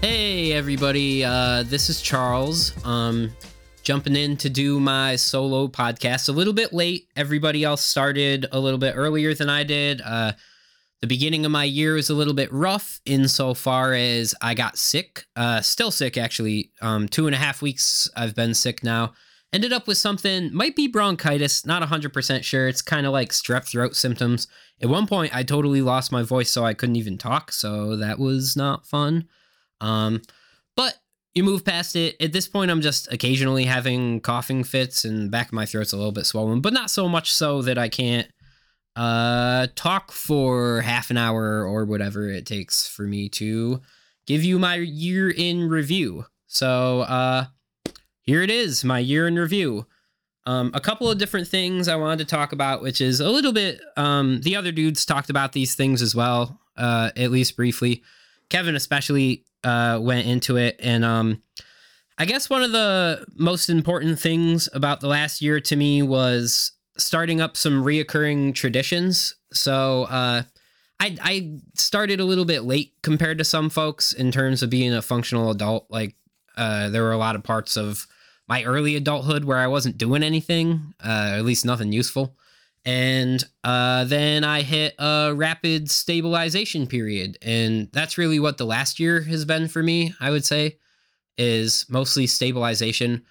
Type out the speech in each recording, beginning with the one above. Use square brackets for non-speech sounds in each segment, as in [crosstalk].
Hey everybody, uh, this is Charles. Um, jumping in to do my solo podcast a little bit late. Everybody else started a little bit earlier than I did. Uh, the beginning of my year was a little bit rough insofar as I got sick. Uh, still sick actually. Um, two and a half weeks I've been sick now. Ended up with something, might be bronchitis, not 100% sure. It's kind of like strep throat symptoms. At one point, I totally lost my voice, so I couldn't even talk, so that was not fun. Um, but you move past it. At this point, I'm just occasionally having coughing fits, and back of my throat's a little bit swollen, but not so much so that I can't uh talk for half an hour or whatever it takes for me to give you my year in review. So uh here it is, my year in review. Um, a couple of different things I wanted to talk about, which is a little bit. Um, the other dudes talked about these things as well, uh, at least briefly. Kevin especially uh, went into it, and um, I guess one of the most important things about the last year to me was starting up some reoccurring traditions. So uh, I I started a little bit late compared to some folks in terms of being a functional adult. Like uh, there were a lot of parts of my early adulthood where I wasn't doing anything, uh, at least nothing useful. And uh, then I hit a rapid stabilization period. And that's really what the last year has been for me, I would say, is mostly stabilization.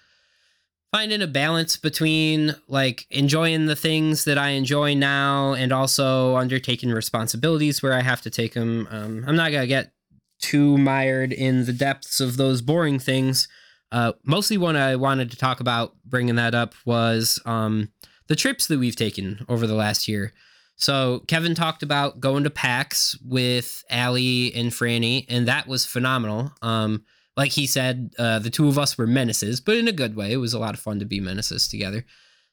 Finding a balance between like enjoying the things that I enjoy now and also undertaking responsibilities where I have to take them. Um, I'm not going to get too mired in the depths of those boring things. Uh, mostly what I wanted to talk about bringing that up was um, the trips that we've taken over the last year. So Kevin talked about going to PAX with Allie and Franny, and that was phenomenal. Um, like he said, uh, the two of us were menaces, but in a good way. It was a lot of fun to be menaces together.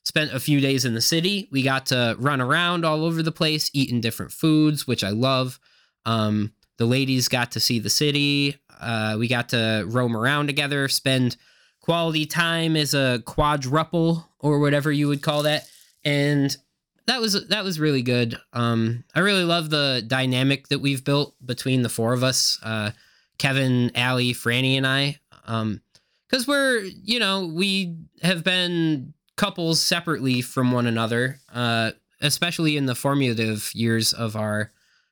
Spent a few days in the city. We got to run around all over the place, eating different foods, which I love. Um, the ladies got to see the city. Uh, we got to roam around together, spend quality time as a quadruple or whatever you would call that, and that was that was really good. Um, I really love the dynamic that we've built between the four of us, uh, Kevin, Allie, Franny, and I, because um, we're you know we have been couples separately from one another, uh, especially in the formative years of our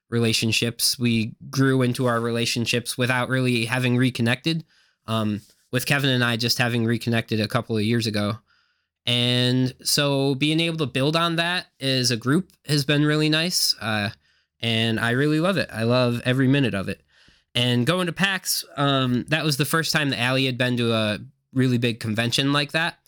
relationships. We grew into our relationships without really having reconnected. Um, with Kevin and I just having reconnected a couple of years ago. And so being able to build on that as a group has been really nice. Uh, and I really love it. I love every minute of it. And going to PAX, um, that was the first time that Allie had been to a really big convention like that.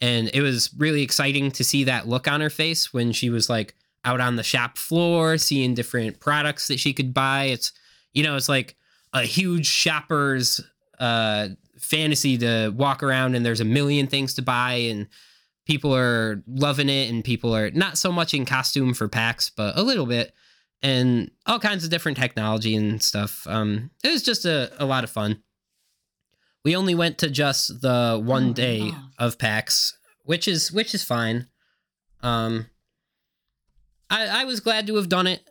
And it was really exciting to see that look on her face when she was like, out on the shop floor, seeing different products that she could buy. It's you know, it's like a huge shopper's uh fantasy to walk around and there's a million things to buy and people are loving it and people are not so much in costume for PAX, but a little bit and all kinds of different technology and stuff. Um it was just a, a lot of fun. We only went to just the one oh, day of PAX, which is which is fine. Um I, I was glad to have done it.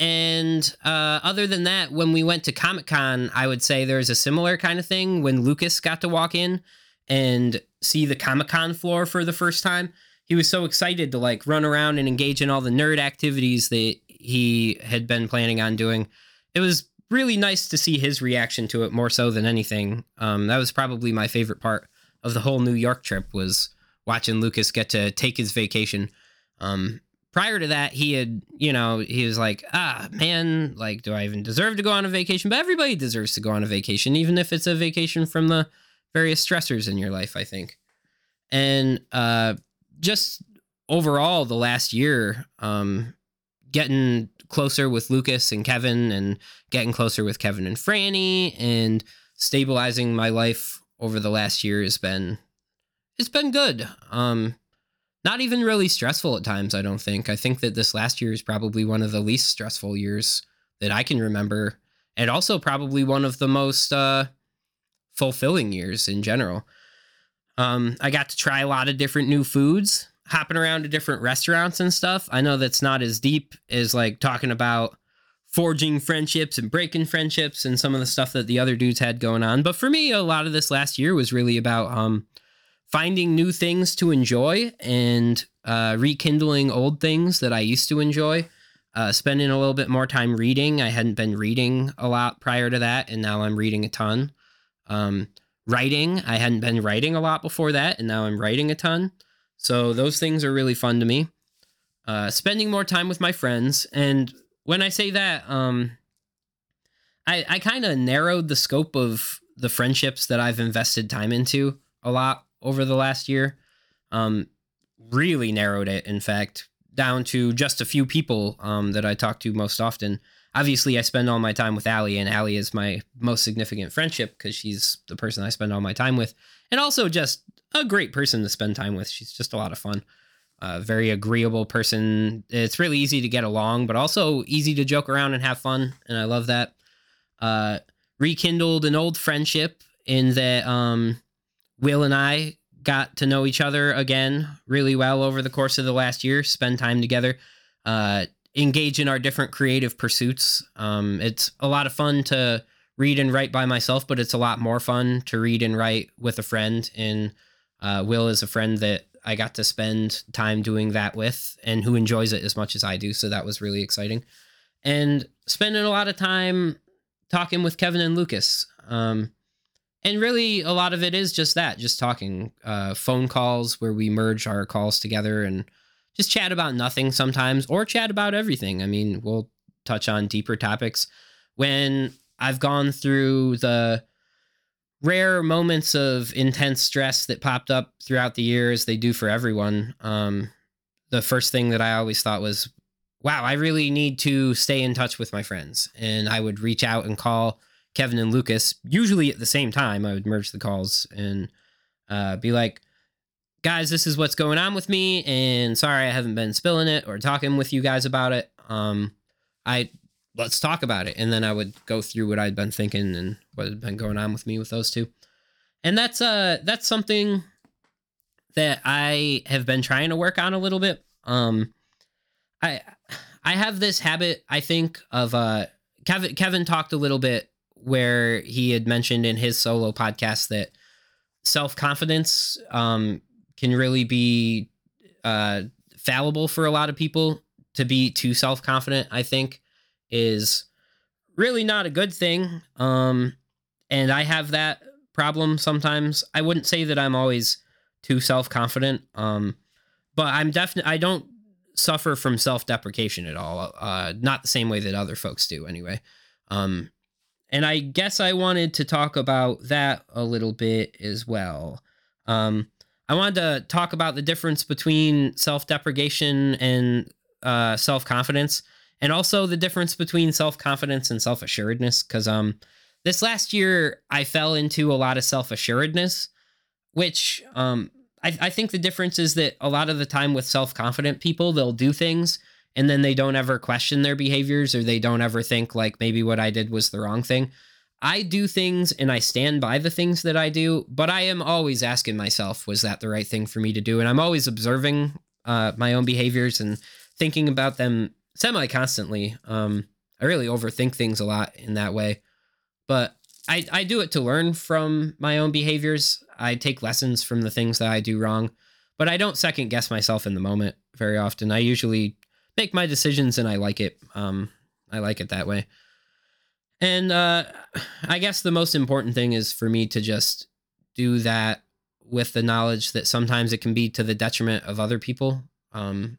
And uh, other than that, when we went to Comic Con, I would say there's a similar kind of thing when Lucas got to walk in and see the Comic Con floor for the first time. He was so excited to like run around and engage in all the nerd activities that he had been planning on doing. It was really nice to see his reaction to it more so than anything. Um, that was probably my favorite part of the whole New York trip was watching Lucas get to take his vacation. Um, prior to that, he had, you know, he was like, ah, man, like, do I even deserve to go on a vacation? But everybody deserves to go on a vacation, even if it's a vacation from the various stressors in your life, I think. And uh, just overall, the last year, um, getting closer with Lucas and Kevin and getting closer with Kevin and Franny and stabilizing my life over the last year has been it's been good. Um not even really stressful at times, I don't think. I think that this last year is probably one of the least stressful years that I can remember, and also probably one of the most uh, fulfilling years in general. Um, I got to try a lot of different new foods, hopping around to different restaurants and stuff. I know that's not as deep as like talking about forging friendships and breaking friendships and some of the stuff that the other dudes had going on. But for me, a lot of this last year was really about um, finding new things to enjoy and uh, rekindling old things that I used to enjoy. Uh, spending a little bit more time reading. I hadn't been reading a lot prior to that, and now I'm reading a ton. Um, writing, I hadn't been writing a lot before that, and now I'm writing a ton. So those things are really fun to me. Uh, spending more time with my friends, and when I say that, um, I I kind of narrowed the scope of the friendships that I've invested time into a lot over the last year. Um, really narrowed it, in fact, down to just a few people um, that I talk to most often. Obviously, I spend all my time with Allie, and Allie is my most significant friendship because she's the person I spend all my time with, and also just a great person to spend time with. She's just a lot of fun. A very agreeable person. It's really easy to get along, but also easy to joke around and have fun, and I love that. Uh, rekindled an old friendship in that um, Will and I got to know each other again really well over the course of the last year, spend time together, uh, engage in our different creative pursuits. Um, it's a lot of fun to read and write by myself, but it's a lot more fun to read and write with a friend. And uh, Will is a friend that I got to spend time doing that with and who enjoys it as much as I do. So that was really exciting. And spending a lot of time talking with Kevin and Lucas. Um, and really a lot of it is just that just talking uh, phone calls where we merge our calls together and just chat about nothing sometimes or chat about everything. I mean we'll touch on deeper topics. When i've gone through the rare moments of intense stress that popped up throughout the years they do for everyone. Um, the first thing that i always thought was wow i really need to stay in touch with my friends. And i would reach out and call Kevin and Lucas, usually at the same time. I would merge the calls and uh, be like, guys, this is what's going on with me, and sorry I haven't been spilling it or talking with you guys about it. Um, I let's talk about it, and then I would go through what I'd been thinking and what had been going on with me with those two, and that's uh that's something that I have been trying to work on a little bit. Um, I I have this habit, I think, of uh Kevin Kevin talked a little bit where he had mentioned in his solo podcast that self confidence um, can really be uh, fallible for a lot of people. To be too self confident, I think, is really not a good thing. Um, and I have that problem sometimes. I wouldn't say that I'm always too self confident, um, but I'm definitely I don't suffer from self deprecation at all. Uh, not the same way that other folks do, anyway. Um, and I guess I wanted to talk about that a little bit as well. Um, I wanted to talk about the difference between self deprecation and uh, self confidence, and also the difference between self confidence and self assuredness. Because um, this last year, I fell into a lot of self assuredness, which um, I, I think the difference is that a lot of the time with self confident people, they'll do things and then they don't ever question their behaviors or they don't ever think like maybe what I did was the wrong thing. I do things and I stand by the things that I do, but I am always asking myself, was that the right thing for me to do? And I'm always observing uh, my own behaviors and thinking about them semi constantly. Um, I really overthink things a lot in that way, but I, I do it to learn from my own behaviors. I take lessons from the things that I do wrong, but I don't second guess myself in the moment very often. I usually make my decisions and I like it. Um, I like it that way. And uh, I guess the most important thing is for me to just do that with the knowledge that sometimes it can be to the detriment of other people. Um,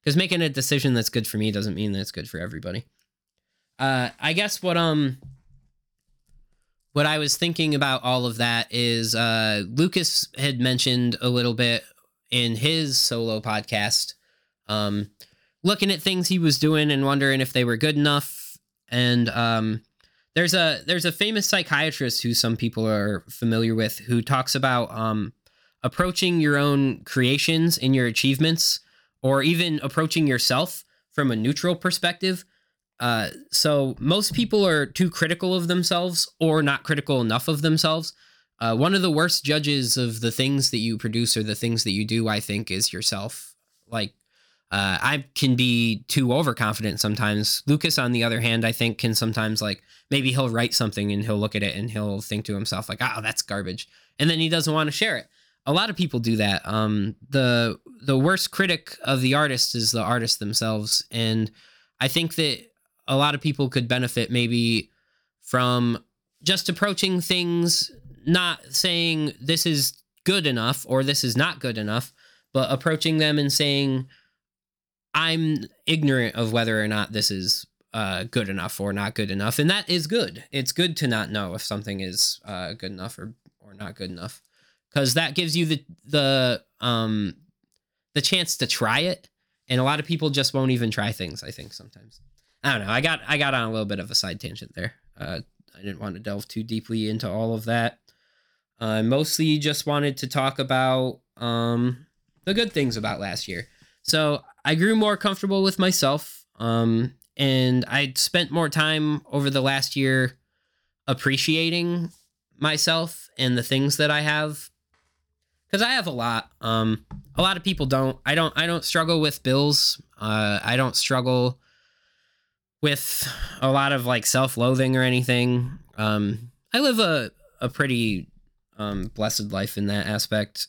because making a decision that's good for me doesn't mean that it's good for everybody. Uh, I guess what um what I was thinking about all of that is uh, Lucas had mentioned a little bit in his solo podcast um, looking at things he was doing and wondering if they were good enough. And um, there's a there's a famous psychiatrist who some people are familiar with who talks about um, approaching your own creations and your achievements, or even approaching yourself from a neutral perspective. Uh, so most people are too critical of themselves or not critical enough of themselves. Uh, one of the worst judges of the things that you produce or the things that you do, I think, is yourself. Like uh, I can be too overconfident sometimes. Lucas, on the other hand, I think can sometimes like maybe he'll write something and he'll look at it and he'll think to himself like, "Oh, that's garbage," and then he doesn't want to share it. A lot of people do that. Um, the the worst critic of the artist is the artist themselves, and I think that a lot of people could benefit maybe from just approaching things, not saying this is good enough or this is not good enough, but approaching them and saying I'm ignorant of whether or not this is uh, good enough or not good enough, and that is good. It's good to not know if something is uh, good enough or or not good enough, because that gives you the the um the chance to try it. And a lot of people just won't even try things. I think sometimes. I don't know. I got I got on a little bit of a side tangent there. Uh, I didn't want to delve too deeply into all of that. I uh, mostly just wanted to talk about um, the good things about last year. So I grew more comfortable with myself. Um, and I spent more time over the last year appreciating myself and the things that I have. Cause I have a lot. Um, a lot of people don't. I don't. I don't struggle with bills. Uh, I don't struggle with a lot of like self-loathing or anything. Um, I live a a pretty um, blessed life in that aspect.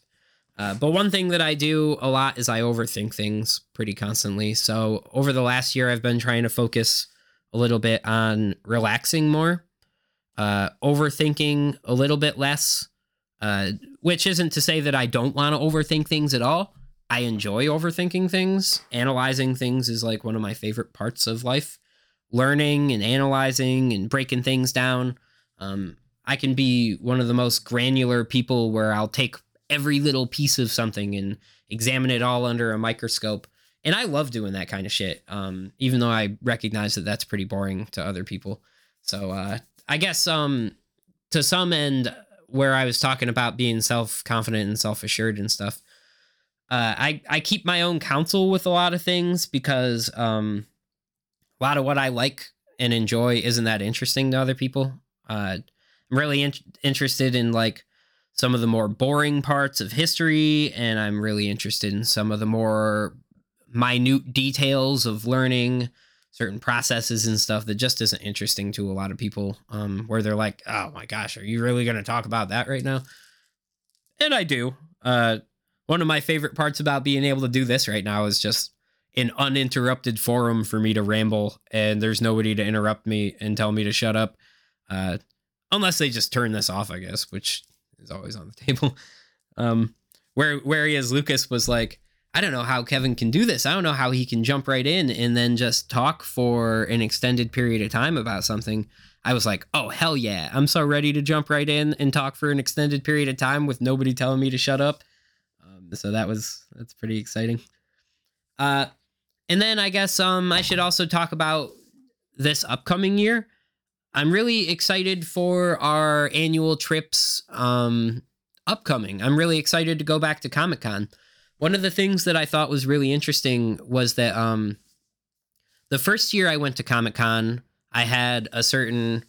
Uh, but one thing that I do a lot is I overthink things pretty constantly. So over the last year, I've been trying to focus a little bit on relaxing more, uh, overthinking a little bit less, uh, which isn't to say that I don't want to overthink things at all. I enjoy overthinking things. Analyzing things is like one of my favorite parts of life. Learning and analyzing and breaking things down. Um, I can be one of the most granular people where I'll take every little piece of something and examine it all under a microscope. And I love doing that kind of shit. Um, even though I recognize that that's pretty boring to other people. So uh, I guess um, to some end, where I was talking about being self confident and self assured and stuff, uh, I I keep my own counsel with a lot of things because um, a lot of what I like and enjoy isn't that interesting to other people. Uh, I'm really in- interested in like some of the more boring parts of history, and I'm really interested in some of the more minute details of learning certain processes and stuff that just isn't interesting to a lot of people. Um, where they're like, "Oh my gosh, are you really going to talk about that right now?" And I do. Uh, one of my favorite parts about being able to do this right now is just an uninterrupted forum for me to ramble, and there's nobody to interrupt me and tell me to shut up. Uh, unless they just turn this off, I guess, which is always on the [laughs] table. Um, where whereas Lucas was like, I don't know how Kevin can do this. I don't know how he can jump right in and then just talk for an extended period of time about something. I was like, oh hell yeah, I'm so ready to jump right in and talk for an extended period of time with nobody telling me to shut up. Um, so that was that's pretty exciting. Uh, and then I guess um I should also talk about this upcoming year. I'm really excited for our annual trips um, upcoming. I'm really excited to go back to Comic Con. One of the things that I thought was really interesting was that um, the first year I went to Comic Con, I had a certain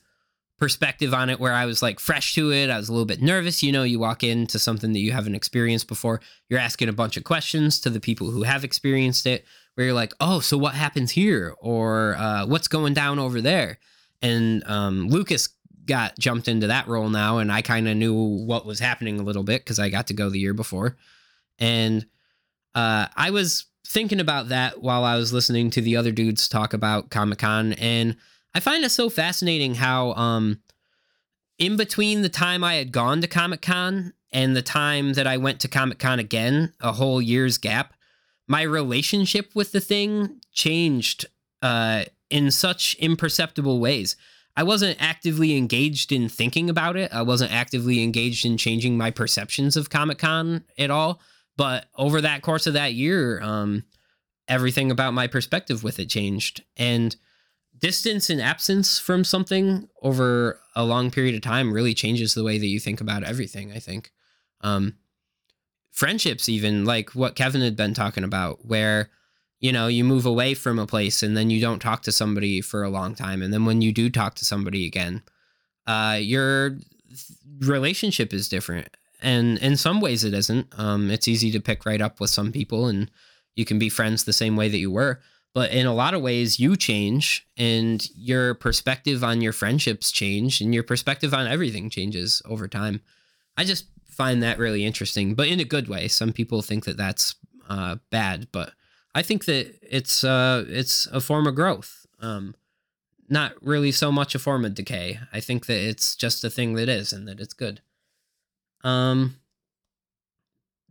perspective on it where I was like fresh to it. I was a little bit nervous. You know, you walk into something that you haven't experienced before, you're asking a bunch of questions to the people who have experienced it, where you're like, oh, so what happens here? Or uh, what's going down over there? And um, Lucas got jumped into that role now, and I kind of knew what was happening a little bit because I got to go the year before, and uh, I was thinking about that while I was listening to the other dudes talk about Comic Con, and I find it so fascinating how um, in between the time I had gone to Comic Con and the time that I went to Comic Con again, a whole year's gap, my relationship with the thing changed uh, in such imperceptible ways. I wasn't actively engaged in thinking about it. I wasn't actively engaged in changing my perceptions of Comic Con at all. But over that course of that year, um, everything about my perspective with it changed. And distance and absence from something over a long period of time really changes the way that you think about everything, I think. Um, friendships, even like what Kevin had been talking about, where you know you move away from a place and then you don't talk to somebody for a long time and then when you do talk to somebody again uh your relationship is different and in some ways it isn't um it's easy to pick right up with some people and you can be friends the same way that you were. But in a lot of ways, you change and your perspective on your friendships change and your perspective on everything changes over time. I just find that really interesting, but in a good way. Some people think that that's uh, bad, but I think that it's uh, it's a form of growth. Um, not really so much a form of decay. I think that it's just a thing that is and that it's good. Um,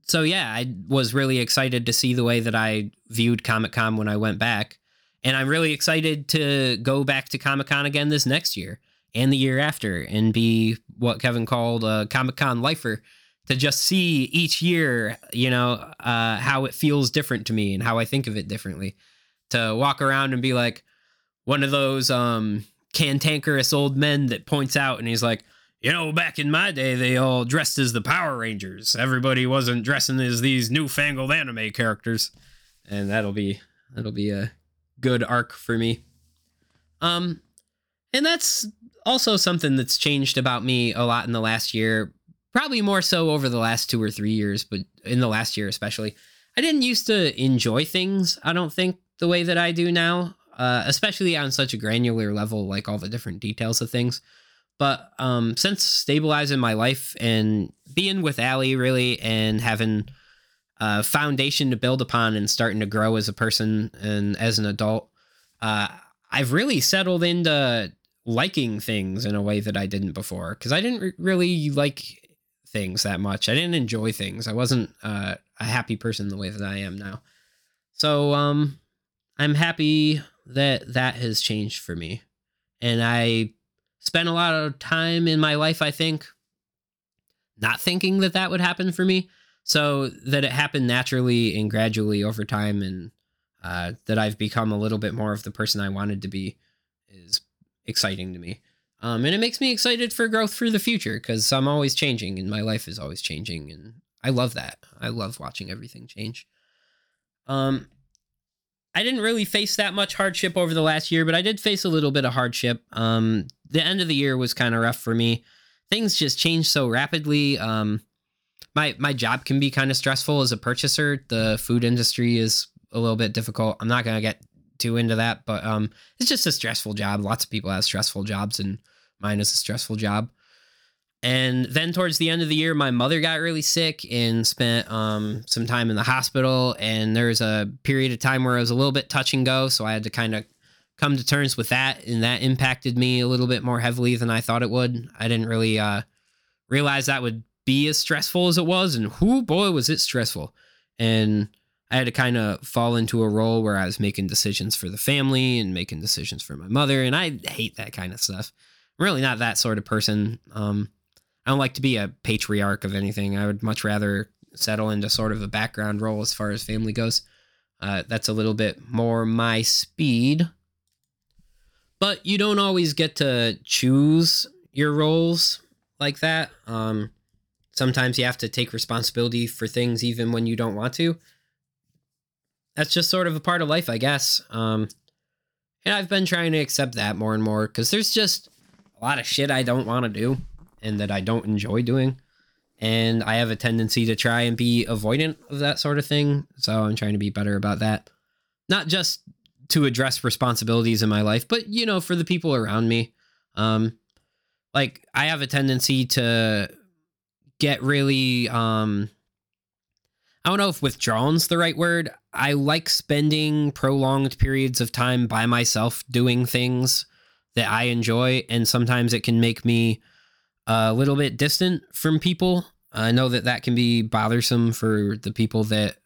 so yeah, I was really excited to see the way that I viewed Comic Con when I went back. And I'm really excited to go back to Comic Con again this next year and the year after and be what Kevin called a Comic Con lifer to just see each year, you know, uh, how it feels different to me and how I think of it differently. To walk around and be like one of those um, cantankerous old men that points out and he's like, you know, back in my day, they all dressed as the Power Rangers. Everybody wasn't dressing as these newfangled anime characters, and that'll be that'll be a good arc for me. Um, and that's also something that's changed about me a lot in the last year. Probably more so over the last two or three years, but in the last year especially. I didn't used to enjoy things. I don't think the way that I do now, uh, especially on such a granular level, like all the different details of things. But um, since stabilizing my life and being with Allie really and having a foundation to build upon and starting to grow as a person and as an adult, uh, I've really settled into liking things in a way that I didn't before because I didn't re- really like things that much. I didn't enjoy things. I wasn't uh, a happy person the way that I am now. So um, I'm happy that that has changed for me, and I spent a lot of time in my life, I think, not thinking that that would happen for me. So that it happened naturally and gradually over time, and uh, that I've become a little bit more of the person I wanted to be is exciting to me. Um, and it makes me excited for growth for the future because I'm always changing and my life is always changing. And I love that. I love watching everything change. Um, I didn't really face that much hardship over the last year, but I did face a little bit of hardship. Um, the end of the year was kind of rough for me. Things just changed so rapidly. Um, my my job can be kind of stressful as a purchaser. The food industry is a little bit difficult. I'm not gonna get too into that, but um, it's just a stressful job. Lots of people have stressful jobs, and mine is a stressful job. And then towards the end of the year, my mother got really sick and spent um, some time in the hospital. And there was a period of time where I was a little bit touch and go. So I had to kind of come to terms with that. And that impacted me a little bit more heavily than I thought it would. I didn't really uh, realize that would be as stressful as it was. And whoo, boy, was it stressful. And I had to kind of fall into a role where I was making decisions for the family and making decisions for my mother. And I hate that kind of stuff. Really not that sort of person. Um, I don't like to be a patriarch of anything. I would much rather settle into sort of a background role as far as family goes. Uh, that's a little bit more my speed. But you don't always get to choose your roles like that. Um, sometimes you have to take responsibility for things even when you don't want to. That's just sort of a part of life, I guess. Um, and I've been trying to accept that more and more because there's just a lot of shit I don't want to do and that I don't enjoy doing. And I have a tendency to try and be avoidant of that sort of thing. So I'm trying to be better about that. Not just to address responsibilities in my life, but you know, for the people around me. Um like I have a tendency to get really um I don't know if withdrawal's the right word. I like spending prolonged periods of time by myself doing things that I enjoy and sometimes it can make me a little bit distant from people. I know that that can be bothersome for the people that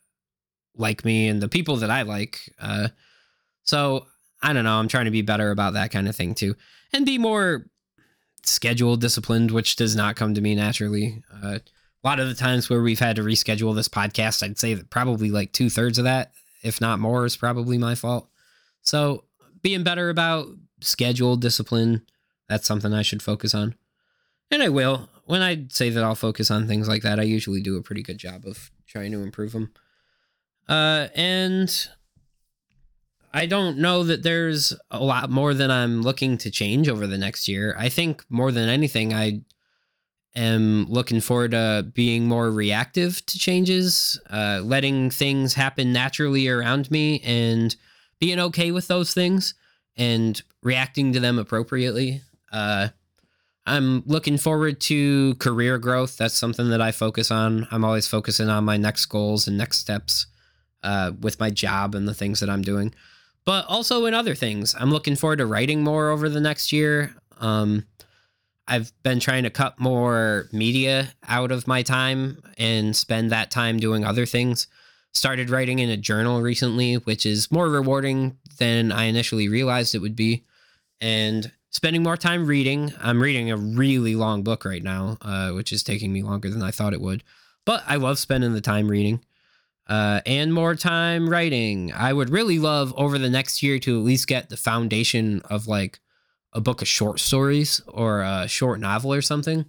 like me and the people that I like. Uh, so I don't know. I'm trying to be better about that kind of thing too, and be more schedule disciplined, which does not come to me naturally. Uh, a lot of the times where we've had to reschedule this podcast, I'd say that probably like two thirds of that, if not more, is probably my fault. So being better about schedule discipline, that's something I should focus on. And I will. When I say that I'll focus on things like that, I usually do a pretty good job of trying to improve them. Uh, and I don't know that there's a lot more than I'm looking to change over the next year. I think more than anything, I am looking forward to being more reactive to changes, uh, letting things happen naturally around me and being okay with those things and reacting to them appropriately. Uh, I'm looking forward to career growth. That's something that I focus on. I'm always focusing on my next goals and next steps uh, with my job and the things that I'm doing, but also in other things. I'm looking forward to writing more over the next year. Um, I've been trying to cut more media out of my time and spend that time doing other things. Started writing in a journal recently, which is more rewarding than I initially realized it would be. And spending more time reading. I'm reading a really long book right now, uh, which is taking me longer than I thought it would. But I love spending the time reading. Uh, and more time writing. I would really love over the next year to at least get the foundation of like a book of short stories or a short novel or something.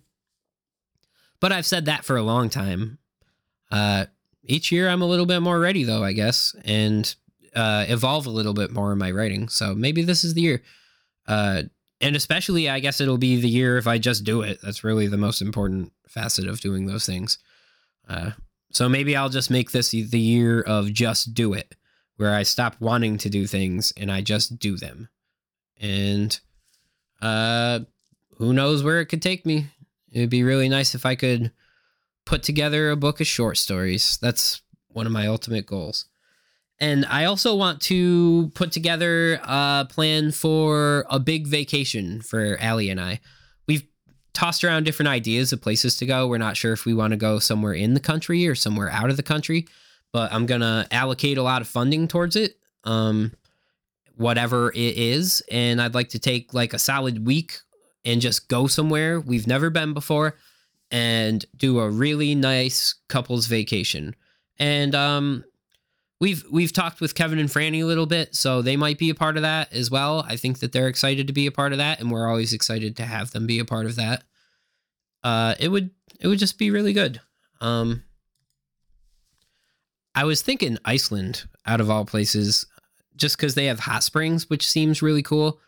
But I've said that for a long time. Uh, each year I'm a little bit more ready though, I guess, and uh, evolve a little bit more in my writing. So maybe this is the year. Uh, and especially, I guess it'll be the year if I just do it. That's really the most important facet of doing those things. Uh, so maybe I'll just make this the year of just do it, where I stop wanting to do things and I just do them. And uh, who knows where it could take me? It'd be really nice if I could put together a book of short stories. That's one of my ultimate goals. And I also want to put together a plan for a big vacation for Allie and I. We've tossed around different ideas of places to go. We're not sure if we want to go somewhere in the country or somewhere out of the country, but I'm going to allocate a lot of funding towards it. Um, whatever it is. And I'd like to take like a solid week and just go somewhere we've never been before and do a really nice couples vacation. And um we've we've talked with Kevin and Franny a little bit, so they might be a part of that as well. I think that they're excited to be a part of that and we're always excited to have them be a part of that. Uh it would it would just be really good. Um I was thinking Iceland out of all places just because they have hot springs, which seems really cool.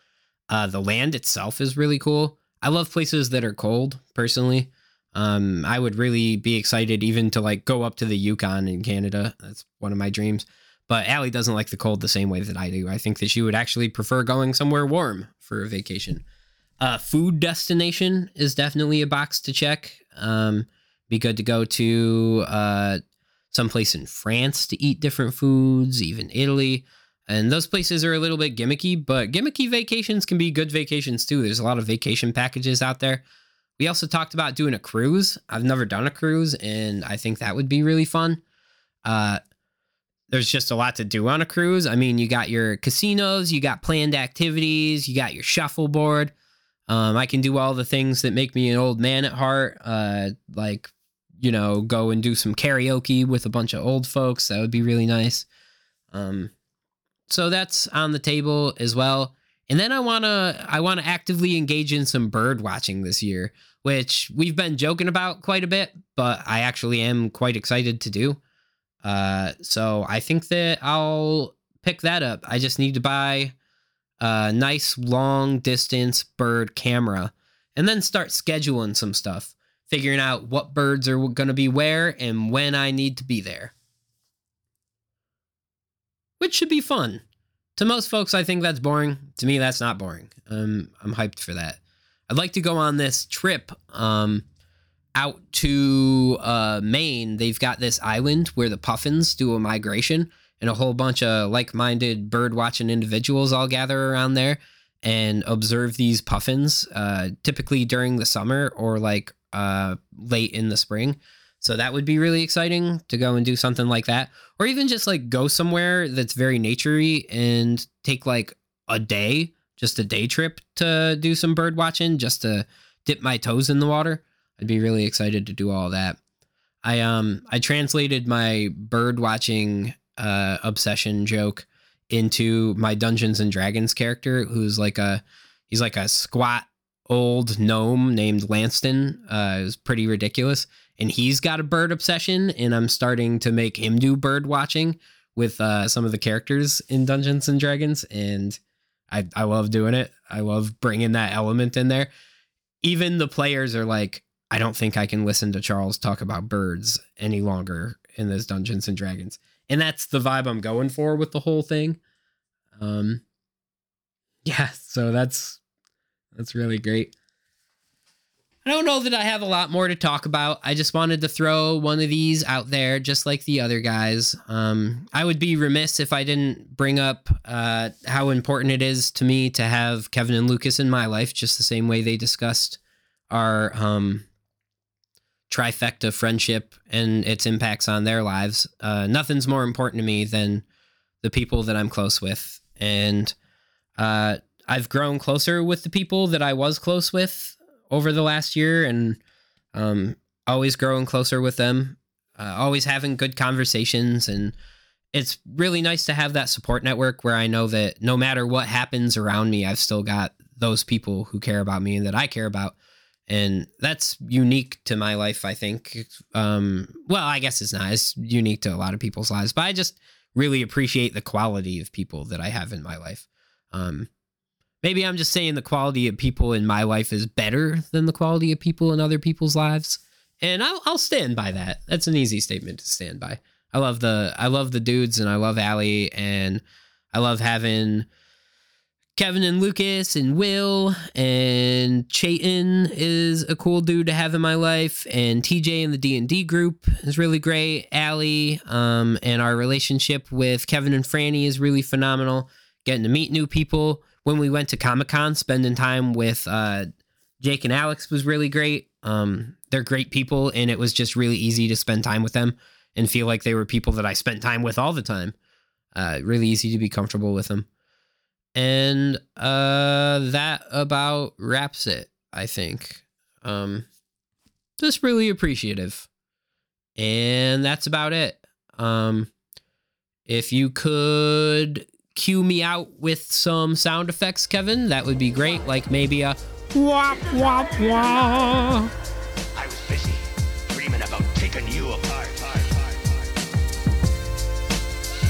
Uh, the land itself is really cool. I love places that are cold personally. Um, I would really be excited even to like go up to the Yukon in Canada. That's one of my dreams. But Allie doesn't like the cold the same way that I do. I think that she would actually prefer going somewhere warm for a vacation. Uh, food destination is definitely a box to check. Um, be good to go to uh, someplace in France to eat different foods, even Italy. And those places are a little bit gimmicky, but gimmicky vacations can be good vacations too. There's a lot of vacation packages out there. We also talked about doing a cruise. I've never done a cruise, and I think that would be really fun. Uh, there's just a lot to do on a cruise. I mean, you got your casinos, you got planned activities, you got your shuffleboard. Um, I can do all the things that make me an old man at heart, uh, like you know, go and do some karaoke with a bunch of old folks. That would be really nice. Um, so that's on the table as well. And then I want to I want to actively engage in some bird watching this year, which we've been joking about quite a bit, but I actually am quite excited to do. Uh, so I think that I'll pick that up. I just need to buy a nice long distance bird camera and then start scheduling some stuff, figuring out what birds are going to be where and when I need to be there which should be fun. To most folks, I think that's boring. To me, that's not boring. Um, I'm hyped for that. I'd like to go on this trip um, out to uh, Maine. They've got this island where the puffins do a migration, and a whole bunch of like minded bird watching individuals all gather around there and observe these puffins, uh, typically during the summer or like uh, late in the spring. So that would be really exciting to go and do something like that. Or even just like go somewhere that's very naturey and take like a day, just a day trip to do some bird watching, just to dip my toes in the water. I'd be really excited to do all that. I um I translated my bird watching uh obsession joke into my Dungeons and Dragons character who's like a he's like a squat old gnome named Lanston. Uh, it was pretty ridiculous and he's got a bird obsession and i'm starting to make him do bird watching with uh, some of the characters in dungeons and dragons and I, I love doing it i love bringing that element in there even the players are like I don't think I can listen to Charles talk about birds any longer in this Dungeons and Dragons. And that's the vibe I'm going for with the whole thing. Um [laughs] yeah, so that's that's really great. I don't know that I have a lot more to talk about. I just wanted to throw one of these out there, just like the other guys. Um, I would be remiss if I didn't bring up uh, how important it is to me to have Kevin and Lucas in my life, just the same way they discussed our um, trifecta friendship and its impacts on their lives. Uh, nothing's more important to me than the people that I'm close with. And uh, I've grown closer with the people that I was close with over the last year and um, always growing closer with them, uh, always having good conversations. And it's really nice to have that support network where I know that no matter what happens around me, I've still got those people who care about me and that I care about. And that's unique to my life, I think. Um, well, I guess it's not. It's unique to a lot of people's lives, but I just really appreciate the quality of people that I have in my life. Um, Maybe I'm just saying the quality of people in my life is better than the quality of people in other people's lives, and I'll, I'll stand by that. That's an easy statement to stand by. I love the I love the dudes, and I love Allie, and I love having Kevin and Lucas and Will and Chayton is a cool dude to have in my life, and TJ and the D and D group is really great. Allie, um, and our relationship with Kevin and Franny is really phenomenal. Getting to meet new people when we went to Comic Con, spending time with uh, Jake and Alex was really great. Um, they're great people, and it was just really easy to spend time with them and feel like they were people that I spent time with all the time. Uh, really easy to be comfortable with them. And uh, that about wraps it, I think. Um, just really appreciative. And that's about it. Um, if you could cue me out with some sound effects, Kevin, that would be great. Like maybe a wah wah wah. I was busy dreaming about taking you apart.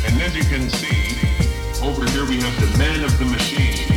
And as you can see, over here we have the man of the machine.